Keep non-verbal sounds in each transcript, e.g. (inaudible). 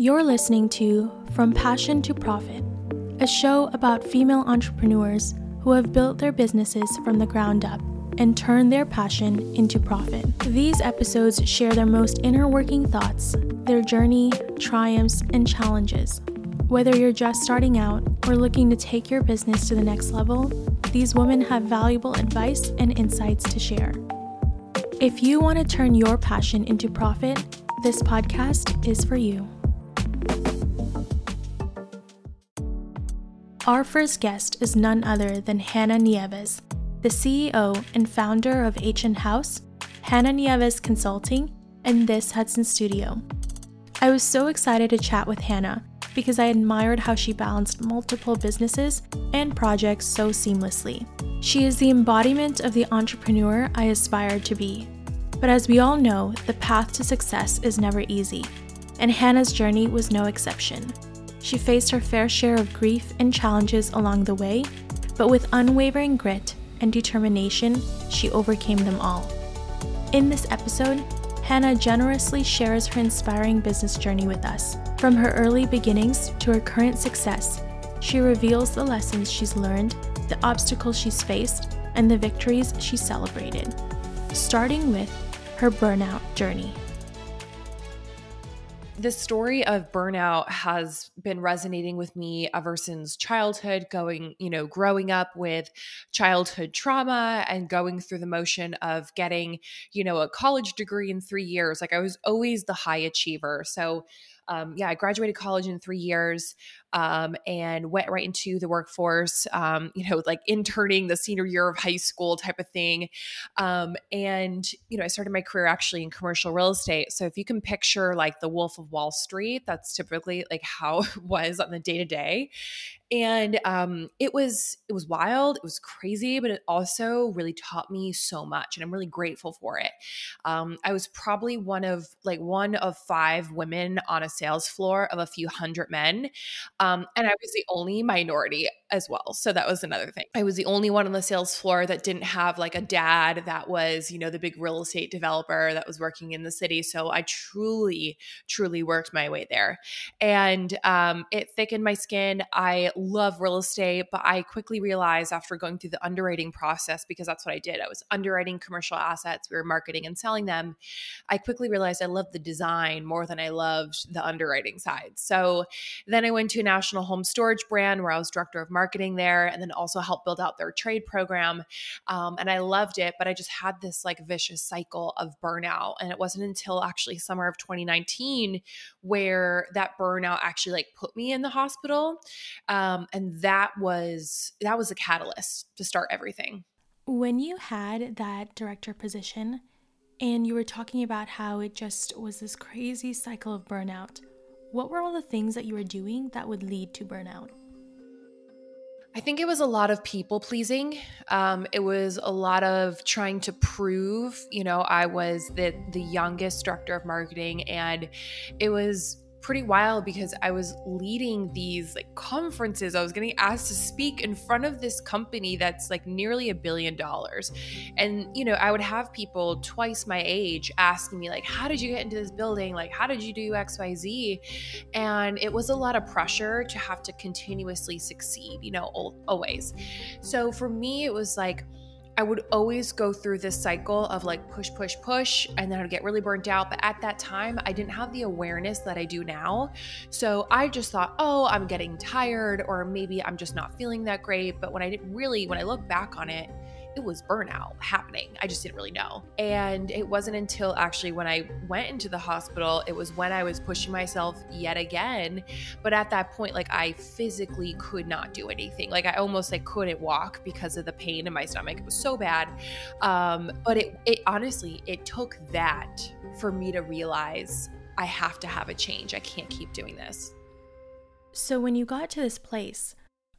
You're listening to From Passion to Profit, a show about female entrepreneurs who have built their businesses from the ground up and turned their passion into profit. These episodes share their most inner working thoughts, their journey, triumphs, and challenges. Whether you're just starting out or looking to take your business to the next level, these women have valuable advice and insights to share. If you want to turn your passion into profit, this podcast is for you. Our first guest is none other than Hannah Nieves, the CEO and founder of H&N House, Hannah Nieves Consulting, and This Hudson Studio. I was so excited to chat with Hannah because I admired how she balanced multiple businesses and projects so seamlessly. She is the embodiment of the entrepreneur I aspired to be. But as we all know, the path to success is never easy, and Hannah's journey was no exception. She faced her fair share of grief and challenges along the way, but with unwavering grit and determination, she overcame them all. In this episode, Hannah generously shares her inspiring business journey with us. From her early beginnings to her current success, she reveals the lessons she's learned, the obstacles she's faced, and the victories she celebrated, starting with her burnout journey the story of burnout has been resonating with me ever since childhood going you know growing up with childhood trauma and going through the motion of getting you know a college degree in 3 years. Like i was always the high achiever. So um, yeah, I graduated college in three years um, and went right into the workforce, um, you know, like interning the senior year of high school type of thing. Um, and, you know, I started my career actually in commercial real estate. So if you can picture like the Wolf of Wall Street, that's typically like how (laughs) it was on the day to day and um, it was it was wild it was crazy but it also really taught me so much and i'm really grateful for it um, i was probably one of like one of five women on a sales floor of a few hundred men um, and i was the only minority as well. So that was another thing. I was the only one on the sales floor that didn't have like a dad that was you know the big real estate developer that was working in the city. So i truly truly worked my way there. And um, it thickened my skin. I love real estate, but I quickly realized after going through the underwriting process, because that's what I did, I was underwriting commercial assets, we were marketing and selling them. I quickly realized I loved the design more than I loved the underwriting side. So then I went to a national home storage brand where I was director of marketing there and then also helped build out their trade program. Um, and I loved it, but I just had this like vicious cycle of burnout. And it wasn't until actually summer of 2019 where that burnout actually like put me in the hospital. Um, and that was that was a catalyst to start everything when you had that director position and you were talking about how it just was this crazy cycle of burnout what were all the things that you were doing that would lead to burnout I think it was a lot of people pleasing. Um, it was a lot of trying to prove, you know, I was the the youngest director of marketing, and it was pretty wild because I was leading these like conferences. I was getting asked to speak in front of this company that's like nearly a billion dollars. And you know, I would have people twice my age asking me like, "How did you get into this building? Like, how did you do XYZ?" And it was a lot of pressure to have to continuously succeed, you know, always. So for me it was like I would always go through this cycle of like push, push, push, and then I'd get really burnt out. But at that time, I didn't have the awareness that I do now. So I just thought, oh, I'm getting tired, or maybe I'm just not feeling that great. But when I didn't really, when I look back on it, it was burnout happening. I just didn't really know. And it wasn't until actually when I went into the hospital, it was when I was pushing myself yet again. But at that point, like I physically could not do anything. Like I almost like couldn't walk because of the pain in my stomach. It was so bad. Um, but it it honestly, it took that for me to realize I have to have a change. I can't keep doing this. So when you got to this place,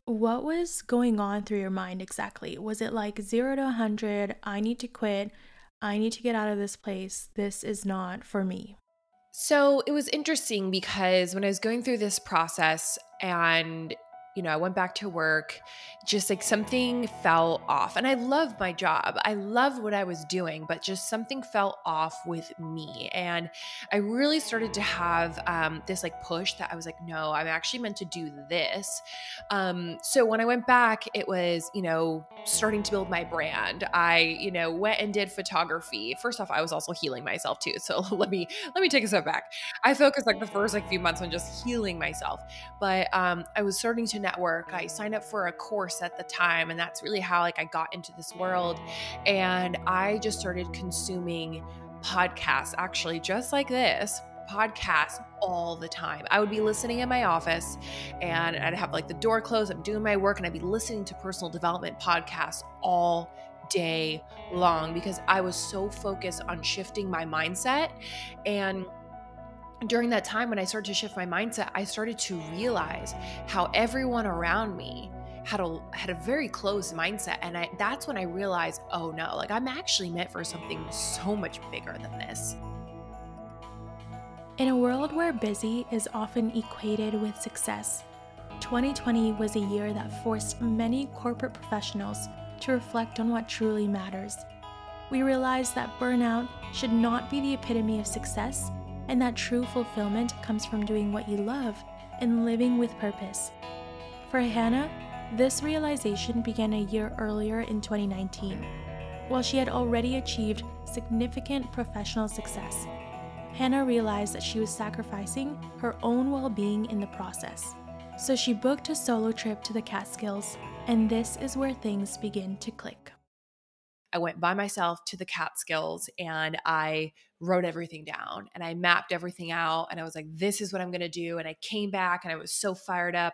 what was going on through your mind exactly? Was it like zero to 100? I need to quit. I need to get out of this place. This is not for me. So it was interesting because when I was going through this process and you know, I went back to work, just like something fell off. And I love my job. I love what I was doing, but just something fell off with me. And I really started to have um, this like push that I was like, no, I'm actually meant to do this. Um, so when I went back, it was, you know, starting to build my brand. I, you know, went and did photography. First off, I was also healing myself too. So (laughs) let me, let me take a step back. I focused like the first like few months on just healing myself, but um, I was starting to network. I signed up for a course at the time, and that's really how like I got into this world. And I just started consuming podcasts, actually, just like this podcasts all the time. I would be listening in my office and I'd have like the door closed, I'm doing my work, and I'd be listening to personal development podcasts all day long because I was so focused on shifting my mindset and during that time when I started to shift my mindset, I started to realize how everyone around me had a had a very closed mindset and I, that's when I realized, oh no, like I'm actually meant for something so much bigger than this. In a world where busy is often equated with success, 2020 was a year that forced many corporate professionals to reflect on what truly matters. We realized that burnout should not be the epitome of success and that true fulfillment comes from doing what you love and living with purpose. For Hannah, this realization began a year earlier in 2019. While she had already achieved significant professional success, Hannah realized that she was sacrificing her own well being in the process. So she booked a solo trip to the Catskills, and this is where things begin to click. I went by myself to the Catskills and I wrote everything down and I mapped everything out and I was like, this is what I'm going to do. And I came back and I was so fired up.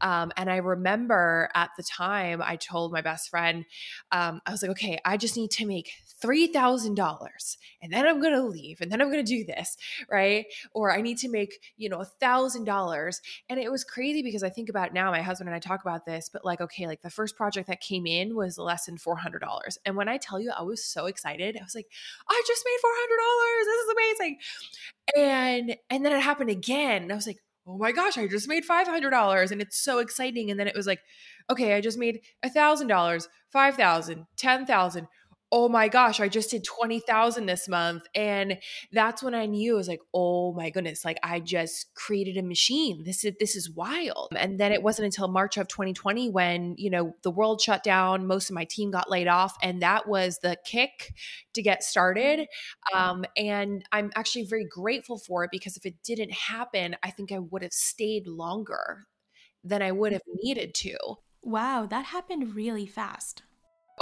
Um, and I remember at the time, I told my best friend, um, I was like, okay, I just need to make $3,000 and then I'm going to leave and then I'm going to do this, right? Or I need to make, you know, $1,000. And it was crazy because I think about now, my husband and I talk about this, but like, okay, like the first project that came in was less than $400. And when I tell you, I was so excited, I was like, I just made $400 this is amazing. And and then it happened again. And I was like, oh my gosh, I just made $500 and it's so exciting. And then it was like, okay, I just made $1,000, 5,000, 10,000 oh my gosh, I just did 20,000 this month. And that's when I knew I was like, oh my goodness, like I just created a machine. This is this is wild. And then it wasn't until March of 2020 when, you know, the world shut down, most of my team got laid off. And that was the kick to get started. Um, and I'm actually very grateful for it because if it didn't happen, I think I would have stayed longer than I would have needed to. Wow, that happened really fast.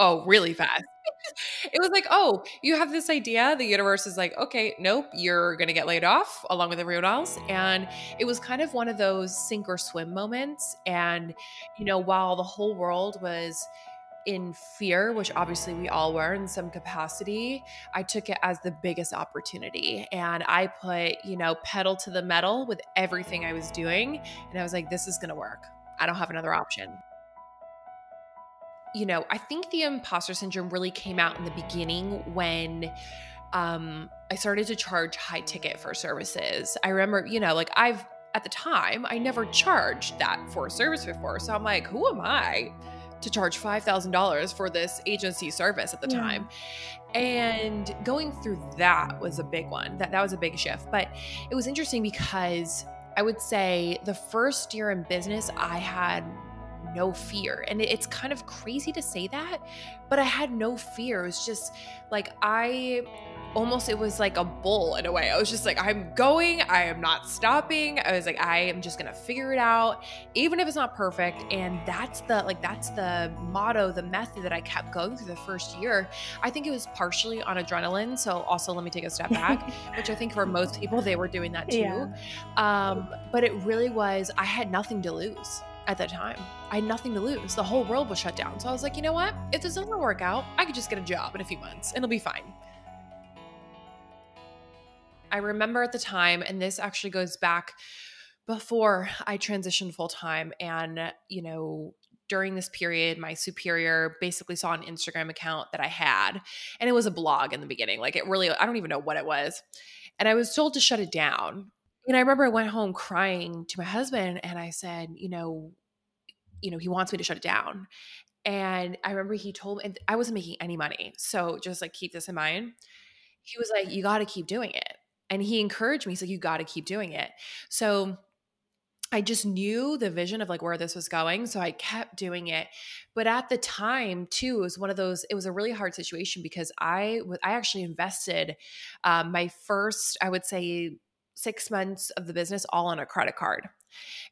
Oh, really fast. (laughs) it was like, oh, you have this idea. The universe is like, okay, nope, you're going to get laid off along with everyone else. And it was kind of one of those sink or swim moments. And, you know, while the whole world was in fear, which obviously we all were in some capacity, I took it as the biggest opportunity. And I put, you know, pedal to the metal with everything I was doing. And I was like, this is going to work. I don't have another option you know, I think the imposter syndrome really came out in the beginning when um, I started to charge high ticket for services. I remember, you know, like I've at the time, I never charged that for a service before. So I'm like, who am I to charge $5,000 for this agency service at the yeah. time? And going through that was a big one. That that was a big shift. But it was interesting because I would say the first year in business, I had no fear. And it's kind of crazy to say that, but I had no fear. It was just like I almost it was like a bull in a way. I was just like, I'm going, I am not stopping. I was like, I am just gonna figure it out, even if it's not perfect. And that's the like that's the motto, the method that I kept going through the first year. I think it was partially on adrenaline. So also let me take a step back, (laughs) which I think for most people they were doing that too. Yeah. Um, but it really was, I had nothing to lose at that time. I had nothing to lose. The whole world was shut down. So I was like, you know what? If this doesn't work out, I could just get a job in a few months and it'll be fine. I remember at the time, and this actually goes back before I transitioned full time. And, you know, during this period, my superior basically saw an Instagram account that I had, and it was a blog in the beginning. Like, it really, I don't even know what it was. And I was told to shut it down and I remember I went home crying to my husband and I said, you know, you know, he wants me to shut it down. And I remember he told me, and I wasn't making any money. So just like keep this in mind. He was like, you got to keep doing it. And he encouraged me. He's like, you got to keep doing it. So I just knew the vision of like where this was going. So I kept doing it. But at the time, too, it was one of those, it was a really hard situation because I was, I actually invested um, my first, I would say, six months of the business all on a credit card.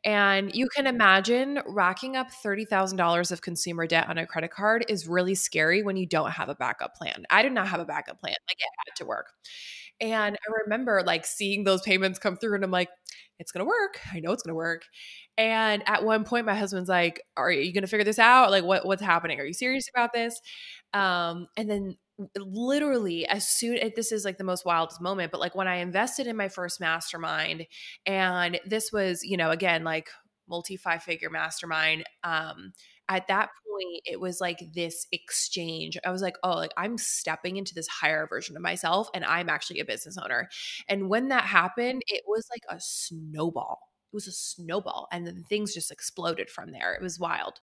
And you can imagine racking up $30,000 of consumer debt on a credit card is really scary when you don't have a backup plan. I did not have a backup plan. Like it had to work. And I remember like seeing those payments come through and I'm like, it's to work. I know it's to work. And at one point, my husband's like, are you to figure this out? Like, what, what's happening? Are you serious about this? Um, and then literally as soon as this is like the most wildest moment but like when i invested in my first mastermind and this was you know again like multi five figure mastermind um at that point it was like this exchange. I was like oh like i'm stepping into this higher version of myself and i'm actually a business owner. And when that happened it was like a snowball. It was a snowball and then things just exploded from there. It was wild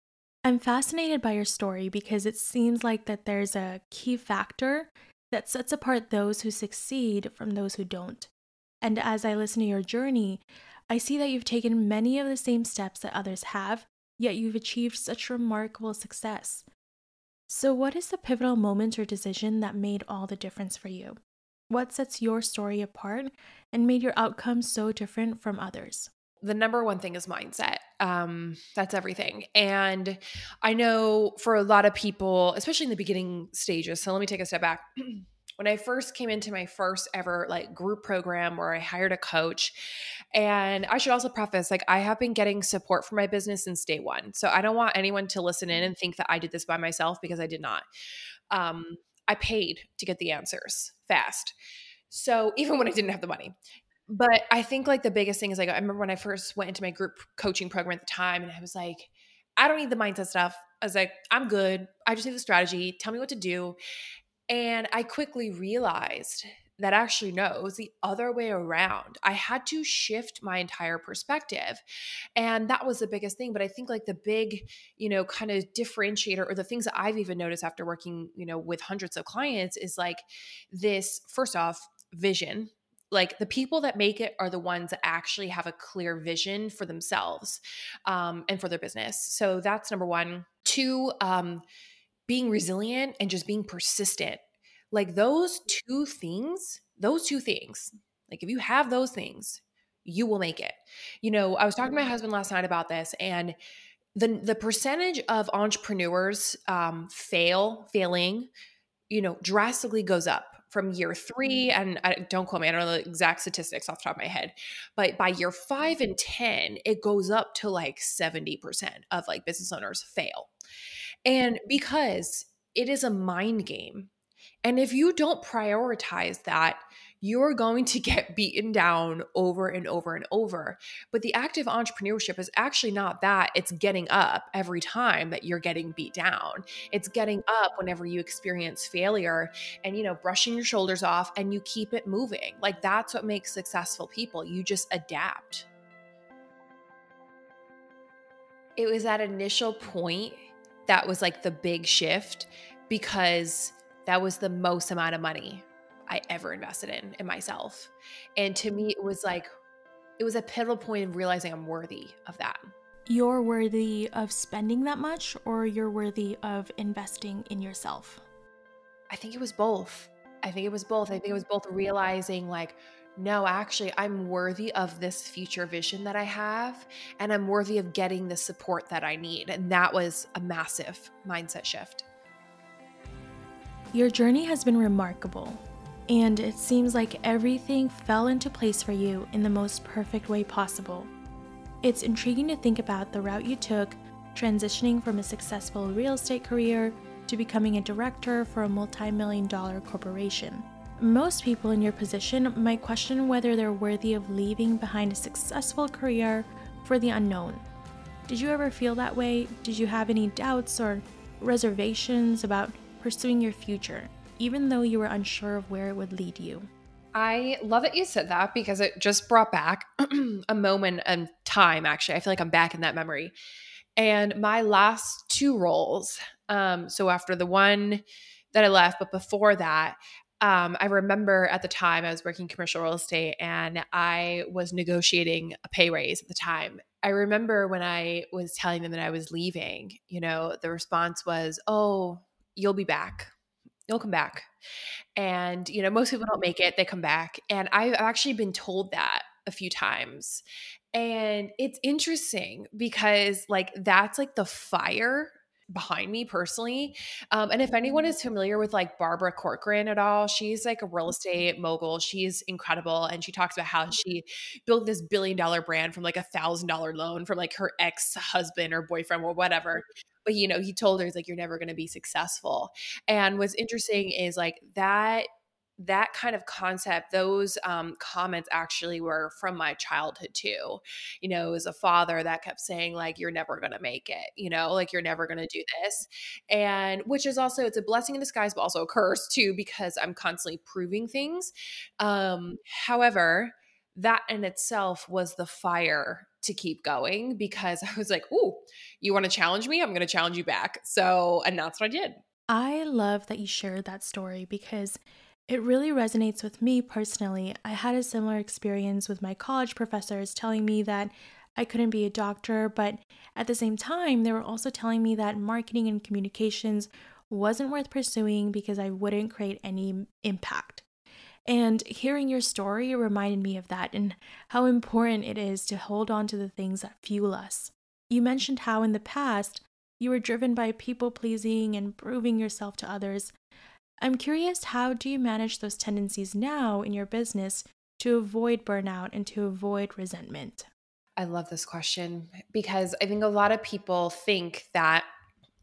i'm fascinated by your story because it seems like that there's a key factor that sets apart those who succeed from those who don't and as i listen to your journey I see that you've taken many of the same steps that others have, yet you've achieved such remarkable success. So, what is the pivotal moment or decision that made all the difference for you? What sets your story apart and made your outcome so different from others? The number one thing is mindset. Um, that's everything. And I know for a lot of people, especially in the beginning stages, so let me take a step back. (clears throat) when I first came into my first ever like group program where I hired a coach. And I should also preface like I have been getting support from my business since day one. So I don't want anyone to listen in and think that I did this by myself because I did not. Um, I paid to get the answers fast. So even when I didn't have the money. But I think like the biggest thing is like I remember when I first went into my group coaching program at the time and I was like, I don't need the mindset stuff. I was like, I'm good. I just need the strategy. Tell me what to do. And I quickly realized that actually no, it was the other way around. I had to shift my entire perspective. And that was the biggest thing. But I think like the big, you know, kind of differentiator or the things that I've even noticed after working, you know, with hundreds of clients is like this first off, vision. Like the people that make it are the ones that actually have a clear vision for themselves um, and for their business. So that's number one. Two, um, being resilient and just being persistent. Like those two things, those two things, like if you have those things, you will make it. You know, I was talking to my husband last night about this and the the percentage of entrepreneurs um, fail, failing, you know, drastically goes up from year three. Mm-hmm. And I, don't quote me, I don't know the exact statistics off the top of my head, but by year five and 10, it goes up to like 70% of like business owners fail. And because it is a mind game. And if you don't prioritize that, you're going to (laughs) get beaten down over and over and over. But the active entrepreneurship is actually not that. It's getting up every time that you're getting beat down. It's getting up whenever you experience failure and, you know, brushing your shoulders off and you keep it moving. Like that's what makes successful people. You just adapt. It was that initial point that was like the big shift because that was the most amount of money I ever invested in in myself. And to me, it was like, it was a pivotal point of realizing I'm worthy of that. You're worthy of spending that much, or you're worthy of investing in yourself? I think it was both. I think it was both. I think it was both realizing, like, no, actually, I'm worthy of this future vision that I have, and I'm worthy of getting the support that I need. And that was a massive mindset shift. Your journey has been remarkable, and it seems like everything fell into place for you in the most perfect way possible. It's intriguing to think about the route you took, transitioning from a successful real estate career to becoming a director for a multi million dollar corporation. Most people in your position might question whether they're worthy of leaving behind a successful career for the unknown. Did you ever feel that way? Did you have any doubts or reservations about pursuing your future, even though you were unsure of where it would lead you? I love that you said that because it just brought back (clears throat) a moment in time, actually. I feel like I'm back in that memory. And my last two roles, um, so after the one that I left, but before that, um, I remember at the time I was working commercial real estate and I was negotiating a pay raise at the time. I remember when I was telling them that I was leaving, you know, the response was, Oh, you'll be back. You'll come back. And, you know, most people don't make it, they come back. And I've actually been told that a few times. And it's interesting because, like, that's like the fire behind me personally. Um, and if anyone is familiar with like Barbara Corcoran at all, she's like a real mm-hmm. estate mogul. She's incredible. And she talks about how mm-hmm. she built this billion dollar brand from like a thousand dollar loan from like her ex husband or boyfriend or whatever. But you know, he told her, he's like, you're never going to be successful. And what's interesting is like that that kind of concept, those um, comments actually were from my childhood too. You know, as a father that kept saying, like, you're never going to make it, you know, like, you're never going to do this. And which is also, it's a blessing in disguise, but also a curse too, because I'm constantly proving things. Um, however, that in itself was the fire to keep going because (laughs) I was like, oh, you want to challenge me? I'm going to challenge you back. So, and that's what I did. I love that you shared that story because it really resonates with me personally. I had a similar experience with my college professors telling me that I couldn't be a doctor, but at the same time, they were also telling me that marketing and communications wasn't worth pursuing because I wouldn't create any impact. And hearing your story reminded me of that and how important it is to hold on to the things that fuel us. You mentioned how in the past you were driven by people pleasing and proving yourself to others, I'm curious how do you manage those tendencies now in your business to avoid burnout and to avoid resentment? I love this question because I think a lot of people think that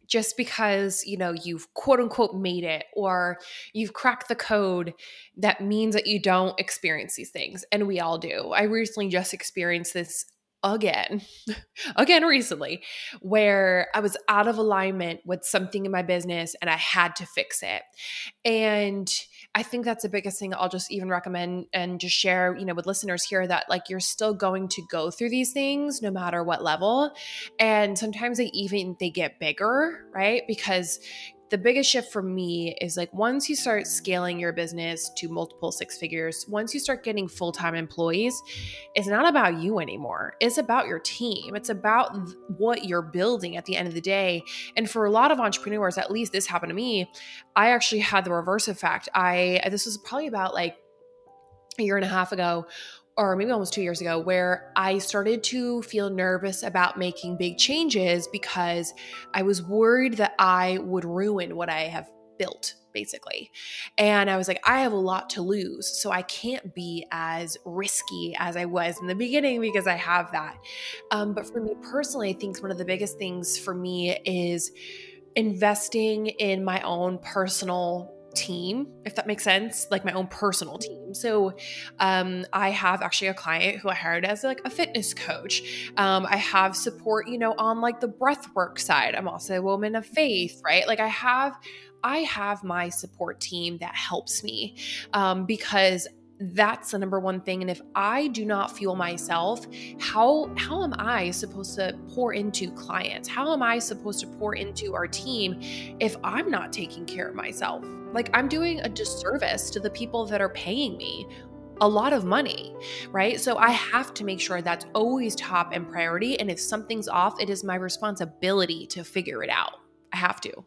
just because you know you've quote unquote made it or you've cracked the code that means that you don't experience these things and we all do. I recently just experienced this again, (laughs) again recently, where I was out of alignment with something in my business and I had to fix it. And I think that's the biggest thing I'll just even recommend and just share, you know, with listeners here that like you're still going to go through these things no matter what level. And sometimes they even they get bigger, right? Because the biggest shift for me is like once you start scaling your business to multiple six figures, once you start getting full time employees, it's not about you anymore. It's about your team. It's about what you're building at the end of the day. And for a lot of entrepreneurs, at least this happened to me, I actually had the reverse effect. I, this was probably about like a year and a half ago or maybe almost two years ago, where I started to feel nervous about making big changes because I was worried that I would ruin what I have built, basically. And I was like, I have a lot to lose. So I can't be as risky as I was in the beginning because I have that. Um, but for me personally, I think one of the biggest things for me is investing in my own personal team, if that makes sense, like my own personal team. So um, I have actually a client who I hired as like a fitness coach. Um, I have support, you know, on like the breath work side. I'm also a woman of faith, right? Like I have I have my support team that helps me um, because that's the number one thing and if i do not fuel myself how how am i supposed to pour into clients how am i supposed to pour into our team if i'm not taking care of myself like i'm doing a disservice to the people that are paying me a lot of money, right? So I have to make sure that's always top and priority. And if something's off, it is my responsibility to figure it out. I have to.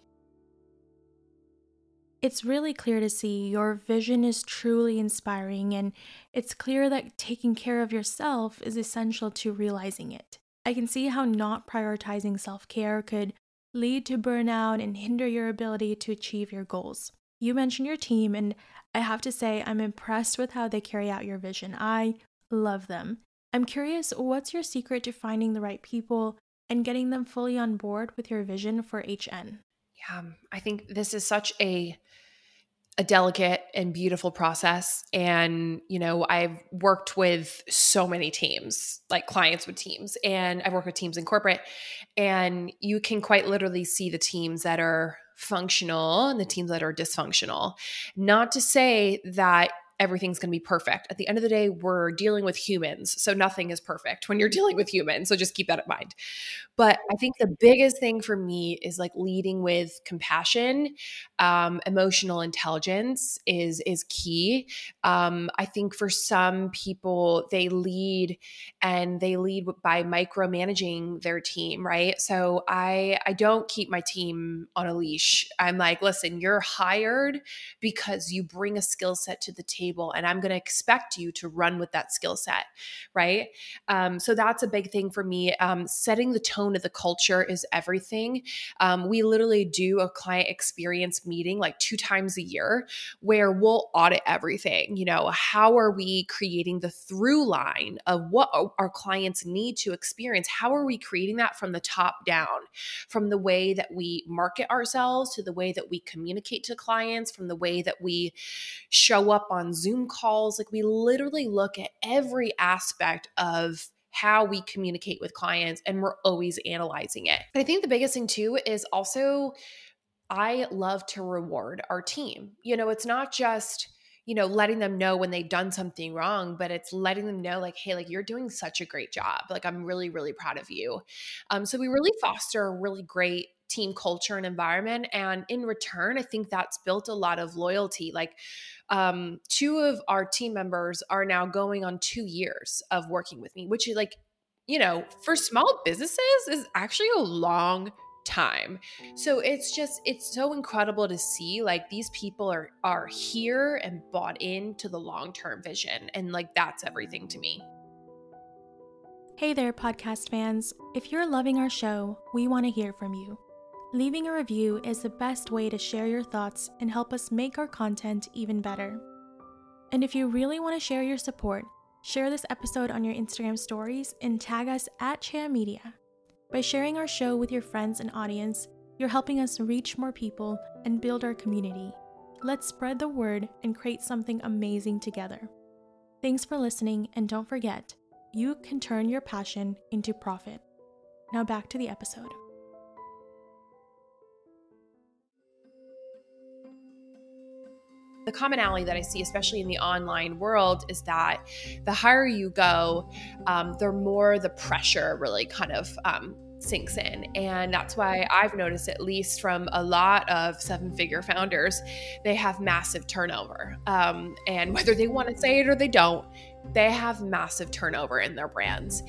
It's really clear to see your vision is truly inspiring, and it's clear that taking care of yourself is essential to realizing it. I can see how not prioritizing self care could lead to burnout and hinder your ability to achieve your goals. You mentioned your team, and I have to say, I'm impressed with how they carry out your vision. I love them. I'm curious, what's your secret to finding the right people and getting them fully on board with your vision for HN? Yeah, um, I think this is such a a delicate and beautiful process and you know i've worked with so many teams like clients with teams and i've worked with teams in corporate and you can quite literally see the teams that are functional and the teams that are dysfunctional. Not to say that everything's going to be perfect. At the end of the day, we're dealing with humans. So nothing is perfect when you're (laughs) dealing with humans. So just keep that in mind. But I think the biggest thing for me is like leading with compassion, um, emotional intelligence is is key. Um, I think for some people, they lead and they lead by micromanaging their team, right? So I I don't keep my team on a leash. I'm like, listen, you're hired because you bring a skill set to the table, and I'm going to expect you to run with that skill set, right? Um, so that's a big thing for me. Um, setting the tone of the culture is everything. Um, we literally do a client experience meeting like two times a year where we'll audit everything. You know, how are we creating the through line of what our clients need to experience? How are we creating that from the top down, from the way that we market ourselves to the way that we communicate to clients, from the way that we show up on Zoom calls? Like, we literally look at every aspect of how we communicate with clients and we're always analyzing it. But I think the biggest thing too is also I love to reward our team. You know, it's not just you know letting them know when they've done something wrong but it's letting them know like hey like you're doing such a great job like i'm really really proud of you um, so we really foster a really great team culture and environment and in return i think that's built a lot of loyalty like um, two of our team members are now going on two years of working with me which is like you know for small businesses is actually a long time. So it's just it's so incredible to see like these people are are here and bought into the long-term vision and like that's everything to me. Hey there podcast fans. If you're loving our show, we want to hear from you. Leaving a review is the best way to share your thoughts and help us make our content even better. And if you really want to share your support, share this episode on your Instagram stories and tag us at Cheya Media. By sharing our show with your friends and audience, you're helping us reach more people and build our community. Let's spread the word and create something amazing together. Thanks for listening, and don't forget, you can turn your passion into profit. Now back to the episode. The commonality that I see, especially in the online world, is that the higher you go, um, the more the pressure really kind of um, sinks in. And that's why I've noticed, at least from a lot of seven figure founders, they have massive turnover. Um, and whether they want to say it or they don't, they have massive turnover in their brands.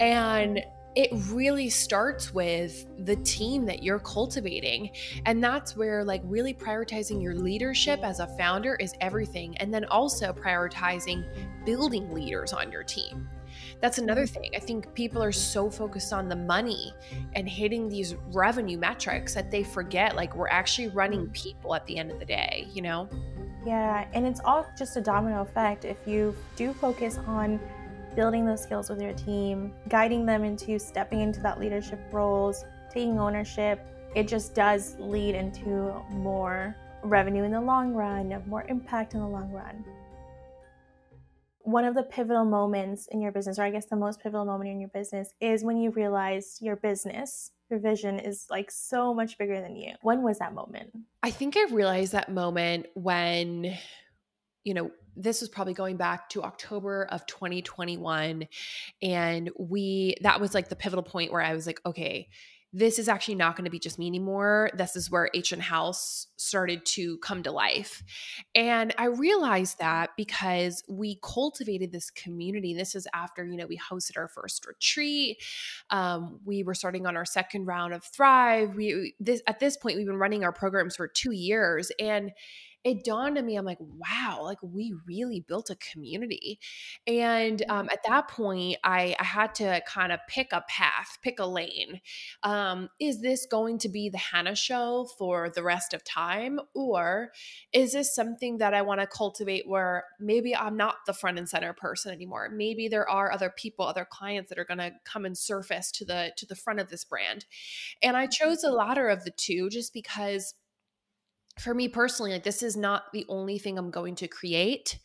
And it really starts with the team that you're cultivating. And that's where, like, really prioritizing your leadership as a founder is everything. And then also prioritizing building leaders on your team. That's another mm-hmm. thing. I think people are so focused on the money and hitting these revenue metrics that they forget, like, we're actually running mm-hmm. people at the end of the day, you know? Yeah, and it's all just a domino effect. If you do focus on building those skills with your team, guiding them into stepping into that leadership roles, taking ownership, it just does lead into more revenue in the long run, more impact in the long run. One of the pivotal moments in your business, or I guess the most pivotal moment in your business, is when you realize your business, your vision is like so much bigger than you. When was that moment? I think I realized that moment when, you know, this was probably going back to October of 2021. And we, that was like the pivotal point where I was like, okay, this is actually not going to be just me anymore. This is where HN House started to come to life. And I realized that because we cultivated this community. This is after, you know, we hosted our first retreat. Um, we were starting on our second round of Thrive. We this at this point we've been running our programs for two years. And it dawned on me, I'm like, wow, like we really built a community. And um, at that point, I, I had to kind of pick a path, pick a lane. Um, is this going to be the Hannah show for the rest of time? Or is this something that I want to cultivate where maybe I'm not the front and center person anymore? Maybe there are other people, other clients that are going to come and surface to the to the front of this brand. And I chose the latter of the two just because for me personally, like this is not the only thing I'm going to create,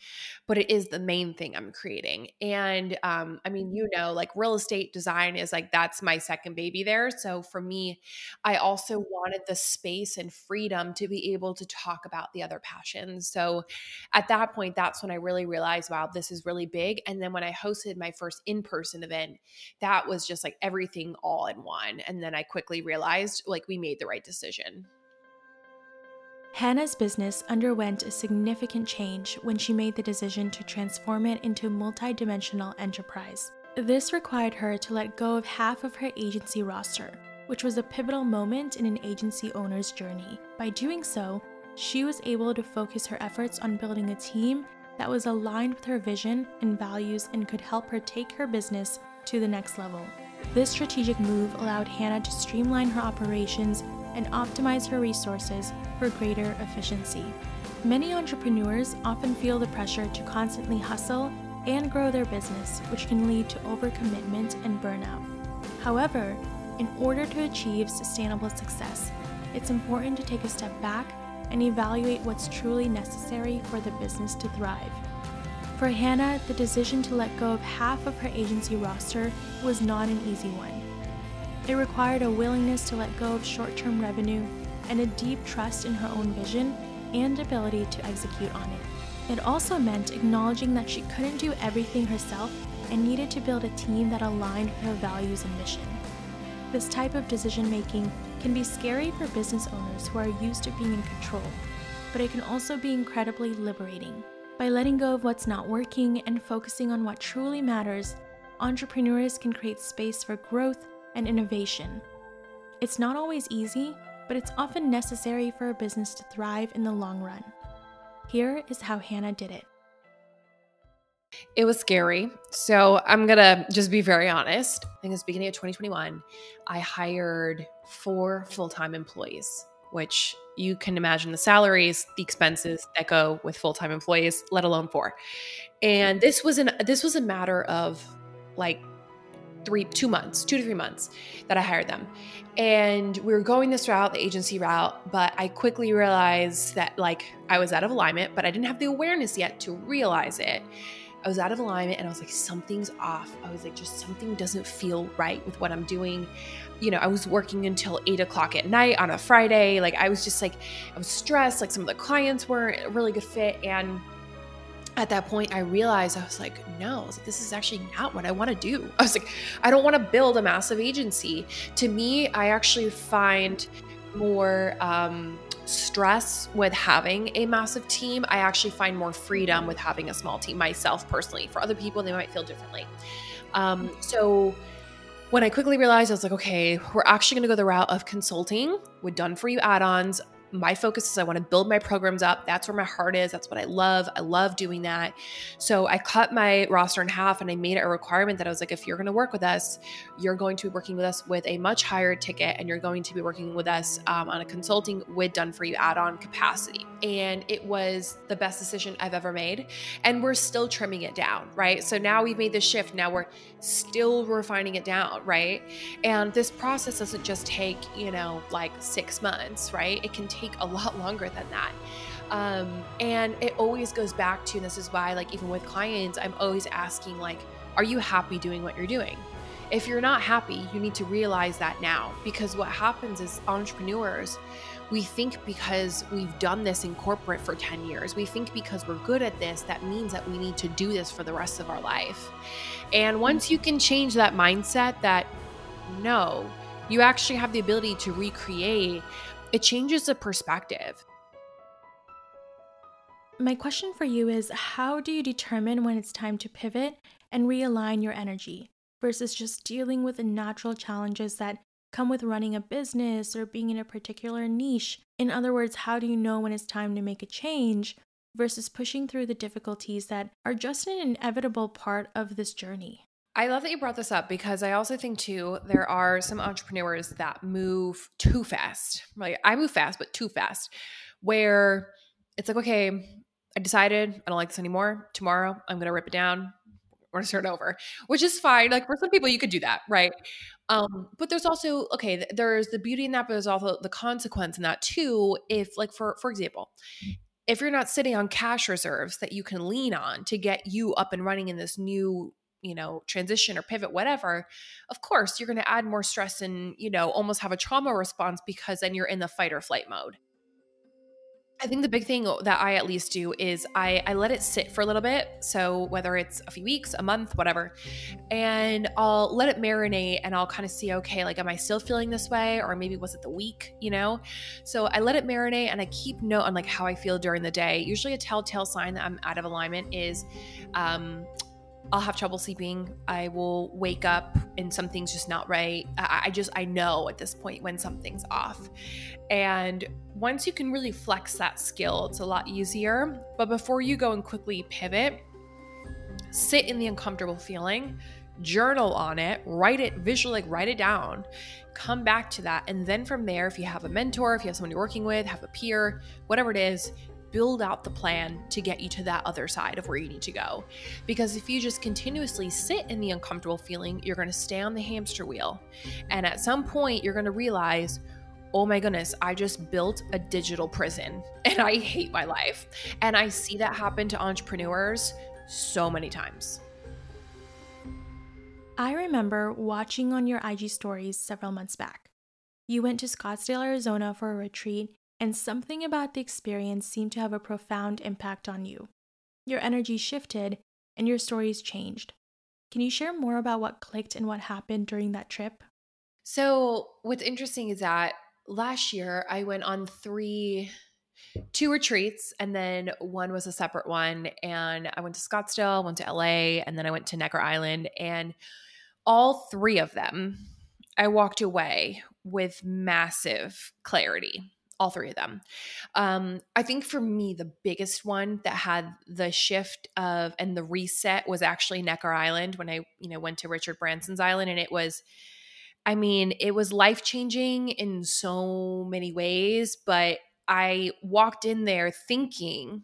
but it is the main thing I'm creating. And um, I mean, you know, like real estate design is like that's my second baby there. So for me, I also wanted the space and freedom to be able to talk about the other passions. So at that point, that's when I really realized, wow, this is really big. And then when I hosted my first in person event, that was just like everything all in one. And then I quickly realized like we made the right decision. Hannah's business underwent a significant change when she made the decision to transform it into a multi-dimensional enterprise. This required her to let go of half of her agency roster, which was a pivotal moment in an agency owner's journey. By doing so, she was able to focus her efforts on building a team that was aligned with her vision and values and could help her take her business to the next level. This strategic move allowed Hannah to streamline her operations and optimize her resources for greater efficiency. Many entrepreneurs often feel the pressure to constantly hustle and grow their business, which can lead to overcommitment and burnout. However, in order to achieve sustainable success, it's important to take a step back and evaluate what's truly necessary for the business to thrive. For Hannah, the decision to let go of half of her agency roster was not an easy one. It required a willingness to let go of short term revenue and a deep trust in her own vision and ability to execute on it. It also meant acknowledging that she couldn't do everything herself and needed to build a team that aligned with her values and mission. This type of decision making can be scary for business owners who are used to being in control, but it can also be incredibly liberating. By letting go of what's not working and focusing on what truly matters, entrepreneurs can create space for growth and innovation. It's not always easy, but it's often necessary for a business to thrive in the long run. Here is how Hannah did it. It was scary. So I'm going to just be very honest. I think it's beginning of 2021, I hired four full time employees, which you can imagine the salaries, the expenses that go with full time employees, let alone four. And this was an this was a matter of like three two months two to three months that i hired them. And we were going this route the agency route but i quickly realized that like i was out of alignment but i didn't have the awareness yet to realize it. I was out of alignment and i was like something's off. I was like just something doesn't feel right with what i'm doing. You know i was working until eight o'clock at night on a friday. Like i was just like i was stressed like some of the clients weren't a really good fit and at that point, I realized I was like, no, this is actually not what I want to do. (laughs) I was like, I don't want to build a massive agency. To me, I actually find more um, stress with having a massive team. I actually find more freedom with having a small team myself personally. For other people, they might feel differently. Um, so, when I quickly realized, I was like, okay, we're actually going to go the route of consulting with done for you add ons my focus is I want to build my programs up. That's where my heart is. That's what I love. I love doing that. So I cut my roster in half and I made it a requirement that I was like, if you're going to work with us, you're going to be working with us with a much higher ticket and you're going to be working with us um, on a consulting with done for you add on capacity. And it was the best decision I've ever made. And we're still trimming it down, right? So now we've made the shift. Now we're still refining it down, right? And this process doesn't just take, you know, like six months, right? It can take take a (laughs) lot longer than that. Um, and it always goes back to, and this is why, like, even with clients, I'm always asking, like, are you happy doing what you're doing? If you're not happy, you need to realize that now because what happens is entrepreneurs, we think because we've done this in corporate for 10 years, we think because we're good at this, that means that we need to do this for the rest of our life. And once you can change that mindset that no, you actually have the ability to recreate it changes the perspective. My question for you is how do you determine when it's time to pivot and realign your energy versus just dealing with the natural challenges that come with running a business or being in a particular niche? In other words, how do you know when it's time to make a change versus pushing through the difficulties that are just an inevitable part of this journey? I love that you brought this up because I also think too there are some entrepreneurs that move too fast. Like I move fast, but too fast, where it's like, okay, I decided I don't like this anymore. Tomorrow I'm gonna rip it down. want to start over, which is fine. Like for some people, you could do that, right? Um, but there's also okay, there's the beauty in that, but there's also the consequence in that too. If like for for example, if you're not sitting on cash reserves that you can lean on to get you up and running in this new you know transition or pivot whatever of course you're going to add more stress and you know almost have a trauma response because then you're in the fight or flight mode I think the big thing that I at least do is I, I let it sit for a little bit. So whether it's a few weeks, a month, whatever, and I'll let it marinate and I'll kind of see, okay, like, am I still feeling this way? Or maybe was it the week, you know? So I let it marinate and I keep note on like how I feel during the day. Usually a telltale sign that I'm out of alignment is um, I'll have trouble sleeping. I will wake up and something's just not right. I, I, just, I know at this point when something's off. And once you can really flex that skill, it's a lot easier. But before you go and quickly pivot, sit in the uncomfortable feeling, journal on it, write it visually, like write it down, come back to that. And then from there, if you have a mentor, if you have someone you're working with, have a peer, whatever it is, build out the plan to get you to that other side of where you need to go. Because if you just continuously sit in the uncomfortable feeling, you're going to stay on the hamster wheel. And at some point, you're going to realize, oh my goodness, I just built a digital prison (laughs) and I hate my life. And I see that happen to entrepreneurs so many times. I remember watching on your IG stories several months back. You went to Scottsdale, Arizona for a retreat and something about the experience seemed to have a profound impact on you. Your energy shifted, and your stories changed. Can you share more about what clicked and what happened during that trip? So, what's interesting is that last year I went on three two retreats and then one was a separate one and I went to Scottsdale, went to LA, and then I went to Necker Island and all three of them I walked away with massive clarity all three of them. Um, I think for me, the biggest one that had the shift of and the reset was actually Necker Island when I, you know, went to Richard Branson's island, and it was, I mean, it was life changing in so many ways. But I walked in there thinking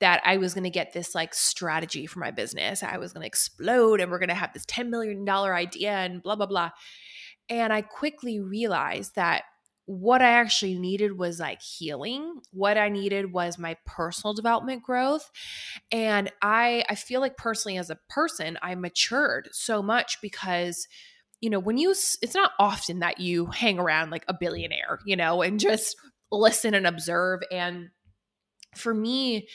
that I was going to get this like strategy for my business. I was going to explode, and we're going to have this ten million dollar idea, and blah blah blah. And I quickly realized that what I actually needed was like healing. What I needed was my personal development growth. And I I feel like personally as a person, I matured so much because you know, when you it's not often that you hang around like a billionaire, you know, and just listen and observe and for me,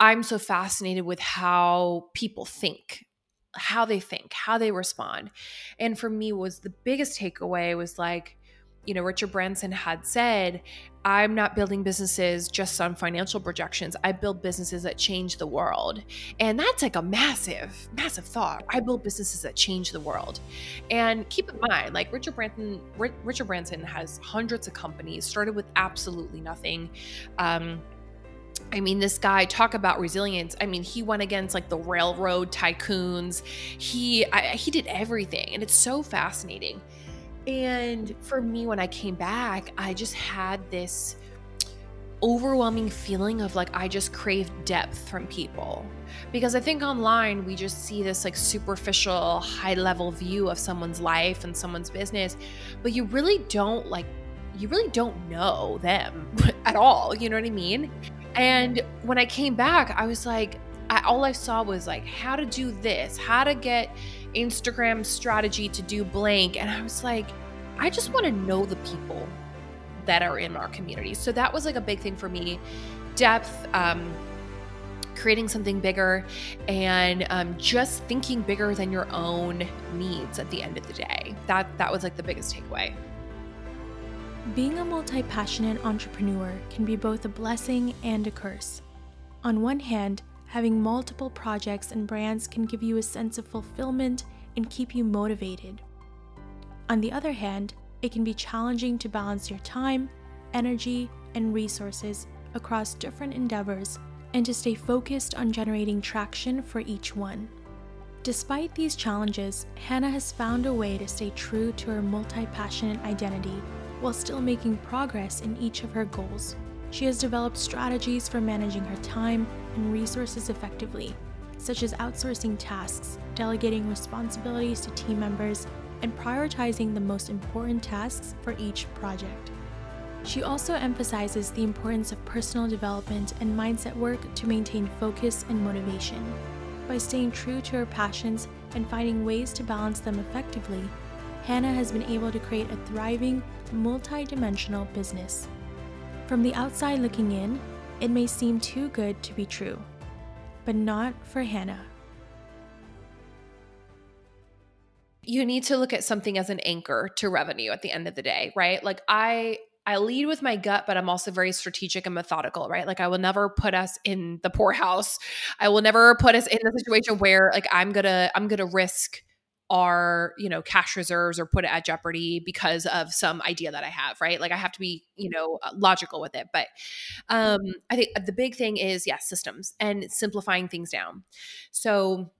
I'm so fascinated with how people think how they think, how they respond. And for me was the biggest takeaway was like you know, Richard Branson had said, I'm not building businesses just on financial projections. I build businesses that change the world. And that's like a massive, massive thought. I build businesses that change the world. And keep in mind, like Richard Branson, Richard Branson has hundreds of companies, started with absolutely nothing. Um, I mean, this guy talk about resilience. I mean, he went against like the railroad tycoons. He I, he did everything, and it's so fascinating. And for me, when I came back, I just had this overwhelming feeling of like I just crave depth from people. Because I think online we just see this like superficial, high level view of someone's life and someone's business, but you really don't like, you really don't know them (laughs) at all. You know what I mean? And when I came back, I was like, I, all I saw was like how to do this, how to get Instagram strategy to do blank. And I was like, I just want to know the people that are in our community. So that was like a big thing for me. Depth, um, creating something bigger, and um, just thinking bigger than your own needs at the end of the day. That that was like the biggest takeaway. Being a multi passionate entrepreneur can be both a blessing and a curse. On one hand, Having multiple projects and brands can give you a sense of fulfillment and keep you motivated. On the other hand, it can be challenging to balance your time, energy, and resources across different endeavors and to stay focused on generating traction for each one. Despite these challenges, Hannah has found a way to stay true to her multi passionate identity while still making progress in each of her goals. She has developed strategies for managing her time and resources effectively, such as outsourcing tasks, delegating responsibilities to team members, and prioritizing the most important tasks for each project. She also emphasizes the importance of personal development and mindset work to maintain focus and motivation. By staying true to her passions and finding ways to balance them effectively, Hannah has been able to create a thriving, multi dimensional business. From the outside looking in, it may seem too good to be true, but not for Hannah. You need to look at something as an anchor to revenue at the end of the day, right? Like I I lead with my gut, but I'm also very strategic and methodical, right? Like I will never put us in the poorhouse. I will never put us in a situation where like I'm gonna I'm gonna risk our you know cash reserves or put it at jeopardy because of some idea that i have right? Like i have to be you know uh, logical with it. But um i think the big thing is yes systems and simplifying things down. So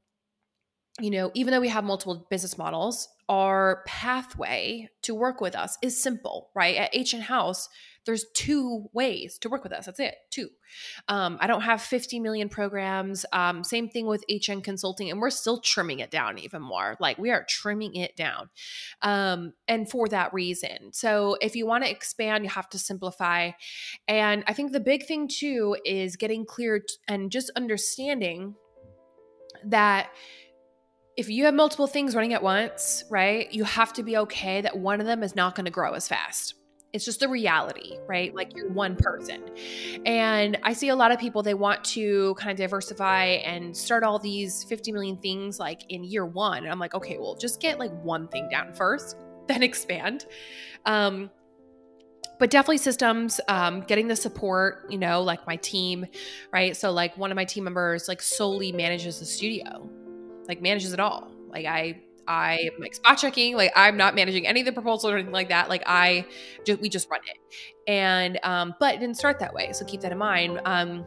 you know even though we have multiple business models our pathway to work with us is simple right? At HN House there's two ways to work with us. That's it, two. Um, I don't have 50 million programs. Um, same thing with HN Consulting, and we're still trimming it down even more. Like we are trimming it down. Um, and for that reason. So if you want to expand, you have to simplify. And I think the big thing too is getting clear t- and just understanding that if you have multiple things running at once, right, you have to be okay that one of them is not going to grow as fast. It's just the reality, right? Like you're one person. And I see a lot of people, they want to kind of diversify and start all these 50 million things like in year one. And I'm like, okay, well, just get like one thing down first, (laughs) then expand. Um, but definitely systems um, getting the support you know like my team right so like one of my team members like solely manages the studio like manages it all like i I am like spot checking. Like I'm not managing any of the proposals or anything like that. Like I just we just run it. And um, but it didn't start that way. So keep that in mind. Um,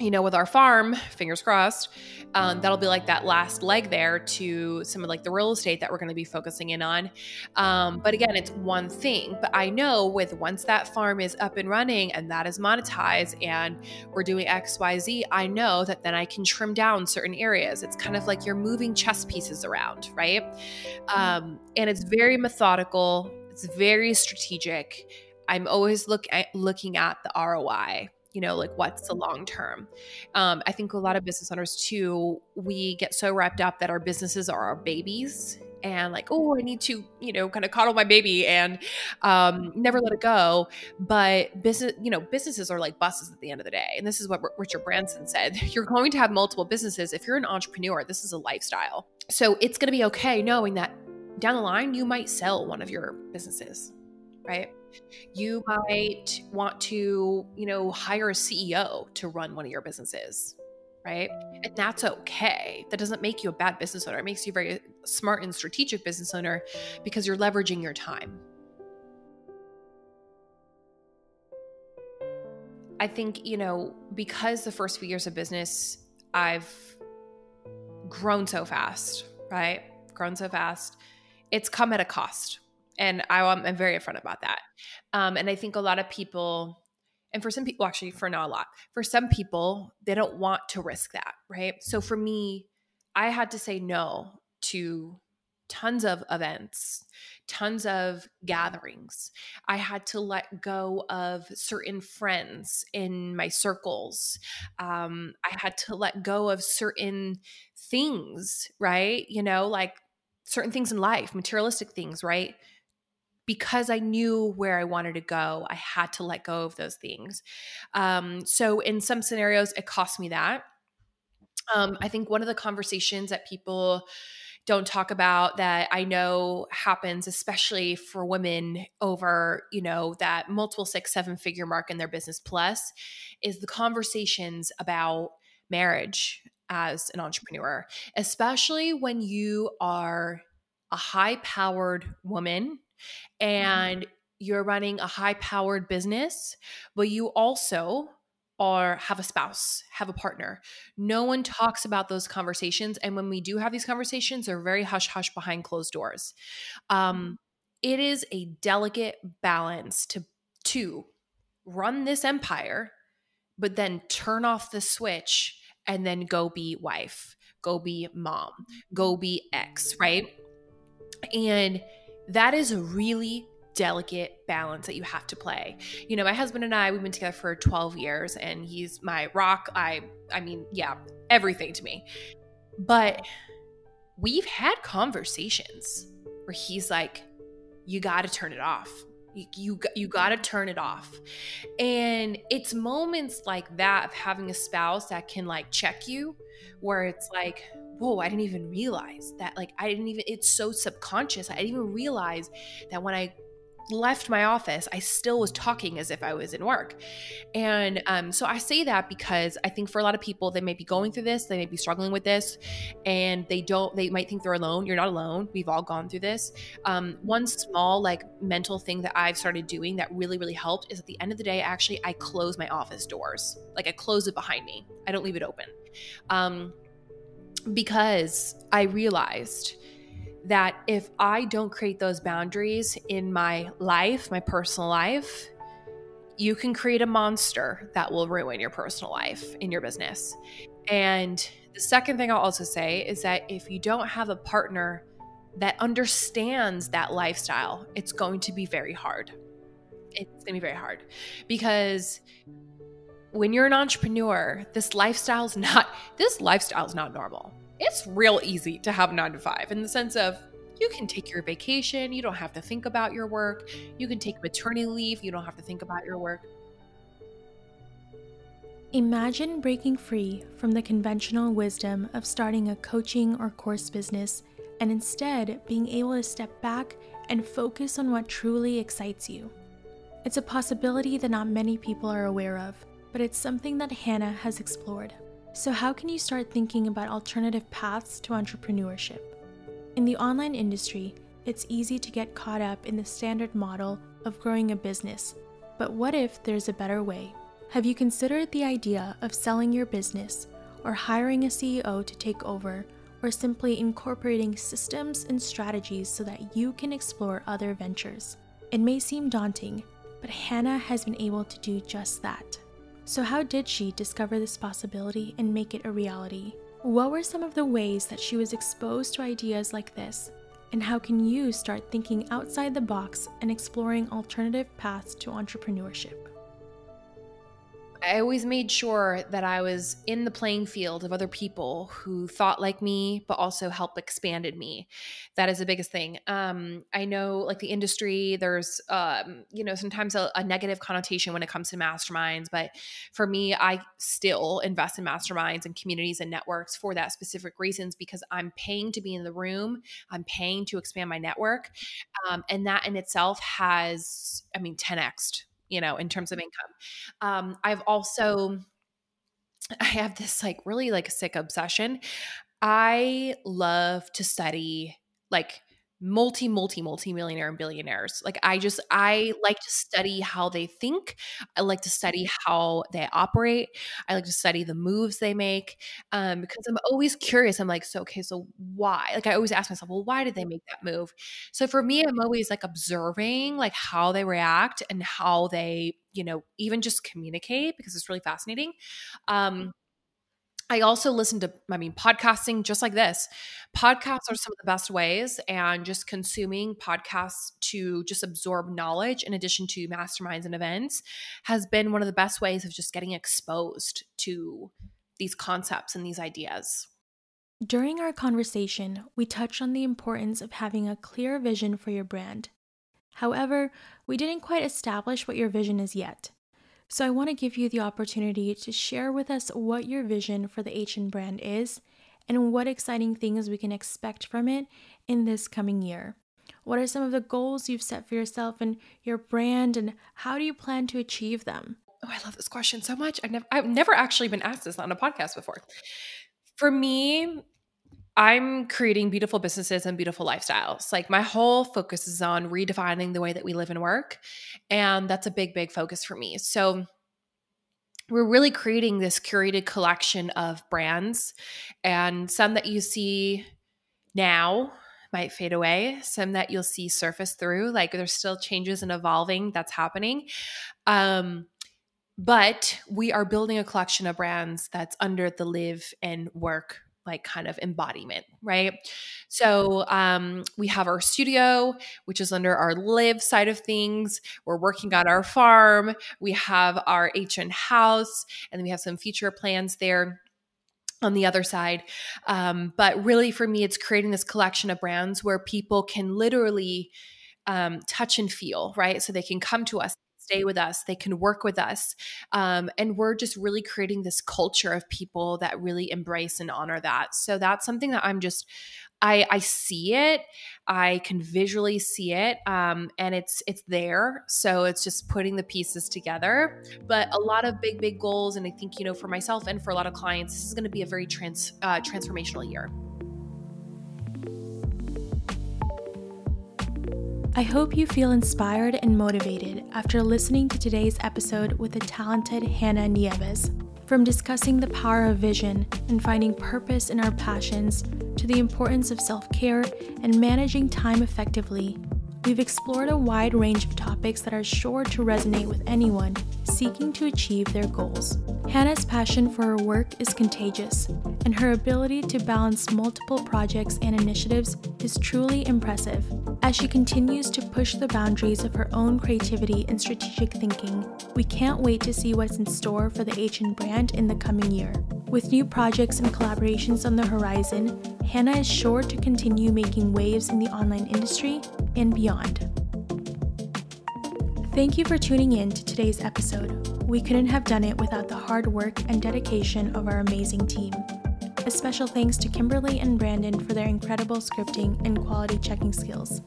you know, with our farm, fingers crossed, um, that'll be like that last leg there to some of like the real estate that we're going to be focusing in on. Um, but again, it's one thing. But I know with once that farm is up and running and that is monetized and we're doing X, Y, Z, I know that then I can trim down certain areas. It's kind of like you're moving chess pieces around, right? Um, and it's very methodical. It's very strategic. I'm always look at, looking at the ROI you know like what's the long term? Um, i think a lot of business owners too we get so wrapped up that our businesses are our babies and like oh i need to you know kind of coddle my baby and um, never let it go. But business you know businesses are like buses at the end of the day and this is what R- richard branson said (laughs) you're going to have multiple businesses if you're an entrepreneur. This is a lifestyle. So it's going to be okay knowing that down the line you might sell one of your businesses right you might want to, you know, hire a CEO to run one of your businesses, right? And that's okay. That doesn't make you a bad business owner. It makes you a very smart and strategic business owner because you're leveraging your time. I think, you know, because the first few years of business, I've grown so fast, right? Grown so fast. It's come at a cost and I, am very upfront about that. Um, and I think a lot of people, and for some people, actually, for not a lot, for some people, they don't want to risk that, right? So for me, I had to say no to tons of events, tons of gatherings. I had to let go of certain friends in my circles. Um, I had to let go of certain things, right? You know, like certain things in life, materialistic things, right? Because I knew where I wanted to go, I had to let go of those things. Um, so in some scenarios, it cost me that. Um, I think one of the conversations that people don't talk about that I know happens, especially for women over, you know, that multiple six, seven figure mark in their business plus, is the conversations about marriage as an entrepreneur, especially when you are a high powered woman. And you're running a high powered business, but you also are have a spouse, have a partner. No one talks about those conversations. And when we do have these conversations, they're very hush hush behind closed doors. Um, mm-hmm. it is a delicate balance to to run this empire, but then turn off the switch and then go be wife, go be mom, go be ex, right? And that is a really delicate balance that you have to play. You know, my husband and I, we've been together for 12 years and he's my rock. I I mean, yeah, everything to me. But we've had conversations where he's like, you got to turn it off. You, you, you got to turn it off. And it's moments like that of having a spouse that can like check you, where it's like, whoa, I didn't even realize that. Like, I didn't even, it's so subconscious. I didn't even realize that when I left my office, I still was talking as if I was in work. And um, so I say that because I think for a lot of people, they may be going through this, they may be struggling with this, and they don't, they might think they're alone. You're not alone. We've all gone through this. Um, one small, like, mental thing that I've started doing that really, really helped is at the end of the day, actually, I close my office doors. Like, I close it behind me, I don't leave it open. Um, because I realized that if I don't create those boundaries in my life, my personal life, you can create a monster that will ruin your personal life in your business. And the second thing I'll also say is that if you don't have a partner that understands that lifestyle, it's going to be very hard. It's going to be very hard because when you're an entrepreneur, this lifestyle is not (laughs) this lifestyle is not normal it's real easy to have nine to five in the sense of you can take your vacation, you don't have to think about your work. You can take maternity leave, you don't have to think about your work. Imagine breaking free from the conventional wisdom of starting a coaching or course business and instead being able to step back and focus on what truly excites you. It's a possibility that not many people are aware of, but it's something that Hannah has explored. So, how can you start thinking about alternative paths to entrepreneurship? In the online industry, it's easy to get caught up in the standard model of growing a business. But what if there's a better way? Have you considered the idea of selling your business, or hiring a CEO to take over, or simply incorporating systems and strategies so that you can explore other ventures? It may seem daunting, but Hannah has been able to do just that. So, how did she discover this possibility and make it a reality? What were some of the ways that she was exposed to ideas like this? And how can you start thinking outside the box and exploring alternative paths to entrepreneurship? I always made sure that I was in the playing field of other people who thought like me, but also help expanded me. That is the biggest thing. Um, I know, like the industry, there's, um, you know, sometimes a, a, negative connotation when it comes to masterminds. But for me, I still invest in masterminds and communities and networks for that specific reasons because I'm paying to be in the room, I'm paying to expand my network. Um, and that in itself has, I mean, 10x you know, in terms of income. Um, I've also, (laughs) I have this like really like sick obsession. I love to study like multi multi multi millionaire and billionaires. Like i just i like to study how they think. I like to study how they operate. I like to study the moves they make um because i'm always curious. I'm like so okay so why? Like i always ask myself well why did they make that move? So for me i'm always like observing like how they react and how they you know even just communicate because it's really fascinating. Um I also listen to, I mean, podcasting just like this. Podcasts are some of the best ways, and just consuming podcasts to just absorb knowledge in addition to masterminds and events has been one of the best ways of just getting exposed to these concepts and these ideas. During our conversation, we touched on the importance of having a clear vision for your brand. However, we didn't quite establish what your vision is yet. So I want to give you the opportunity to share with us what your vision for the HN brand is and what exciting things we can expect from it in this coming year. What are some of the goals you've set for yourself and your brand, and how do you plan to achieve them? Oh, I love this question so much. I've never, I've never actually been asked this on a podcast before. For me, I'm creating beautiful businesses and beautiful lifestyles. Like my whole focus is on redefining the way that we live and work. And that's a big, big focus for me. So we're really creating this curated collection of brands and some that you see now might fade away some that you'll see surface through like there's still changes and evolving that's happening um but we are building a collection of brands that's under the live and work like kind of embodiment, right? So um, we have our studio, which is under our live side of things. We're working on our farm. We have our HN house, and then we have some future plans there on the other side. Um, but really, for me, it's creating this collection of brands where people can literally um, touch and feel, right? So they can come to us stay with us, they can work with us. Um, and we're just really creating this culture of people that really embrace and honor that. So that's something that I'm just, I, I see it, I can visually see it, um, and it's it's there. So it's just putting the pieces together. But a lot of big big goals, and I think you know for myself and for a lot of clients, this is going to be a very trans uh, transformational year. I hope you feel inspired and motivated after listening to today's episode with the talented Hannah Nieves. From discussing the power of vision and finding purpose in our passions to the importance of self care and managing time effectively, we've explored a wide range of topics that are sure to resonate with anyone seeking to achieve their goals. Hannah's passion for her work is contagious, and her ability to balance multiple projects and initiatives is truly impressive. As she continues to push the boundaries of her own creativity and strategic thinking, we can't wait to see what's in store for the HN brand in the coming year. With new projects and collaborations on the horizon, Hannah is sure to continue making waves in the online industry and beyond. Thank you for tuning in to today's episode. We couldn't have done it without the hard work and dedication of our amazing team. A special thanks to Kimberly and Brandon for their incredible scripting and quality checking skills,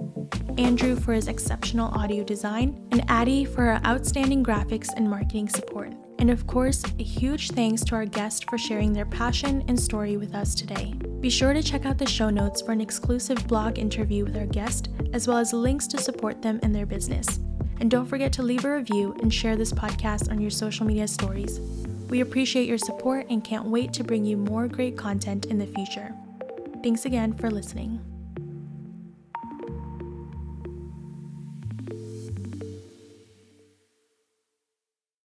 Andrew for his exceptional audio design, and Addie for her outstanding graphics and marketing support. And of course, a huge thanks to our guest for sharing their passion and story with us today. Be sure to check out the show notes for an exclusive blog interview with our guest, as well as links to support them and their business. And don't forget to leave a review and share this podcast on your social media stories. We appreciate your support and can't wait to bring you more great content in the future. Thanks again for listening.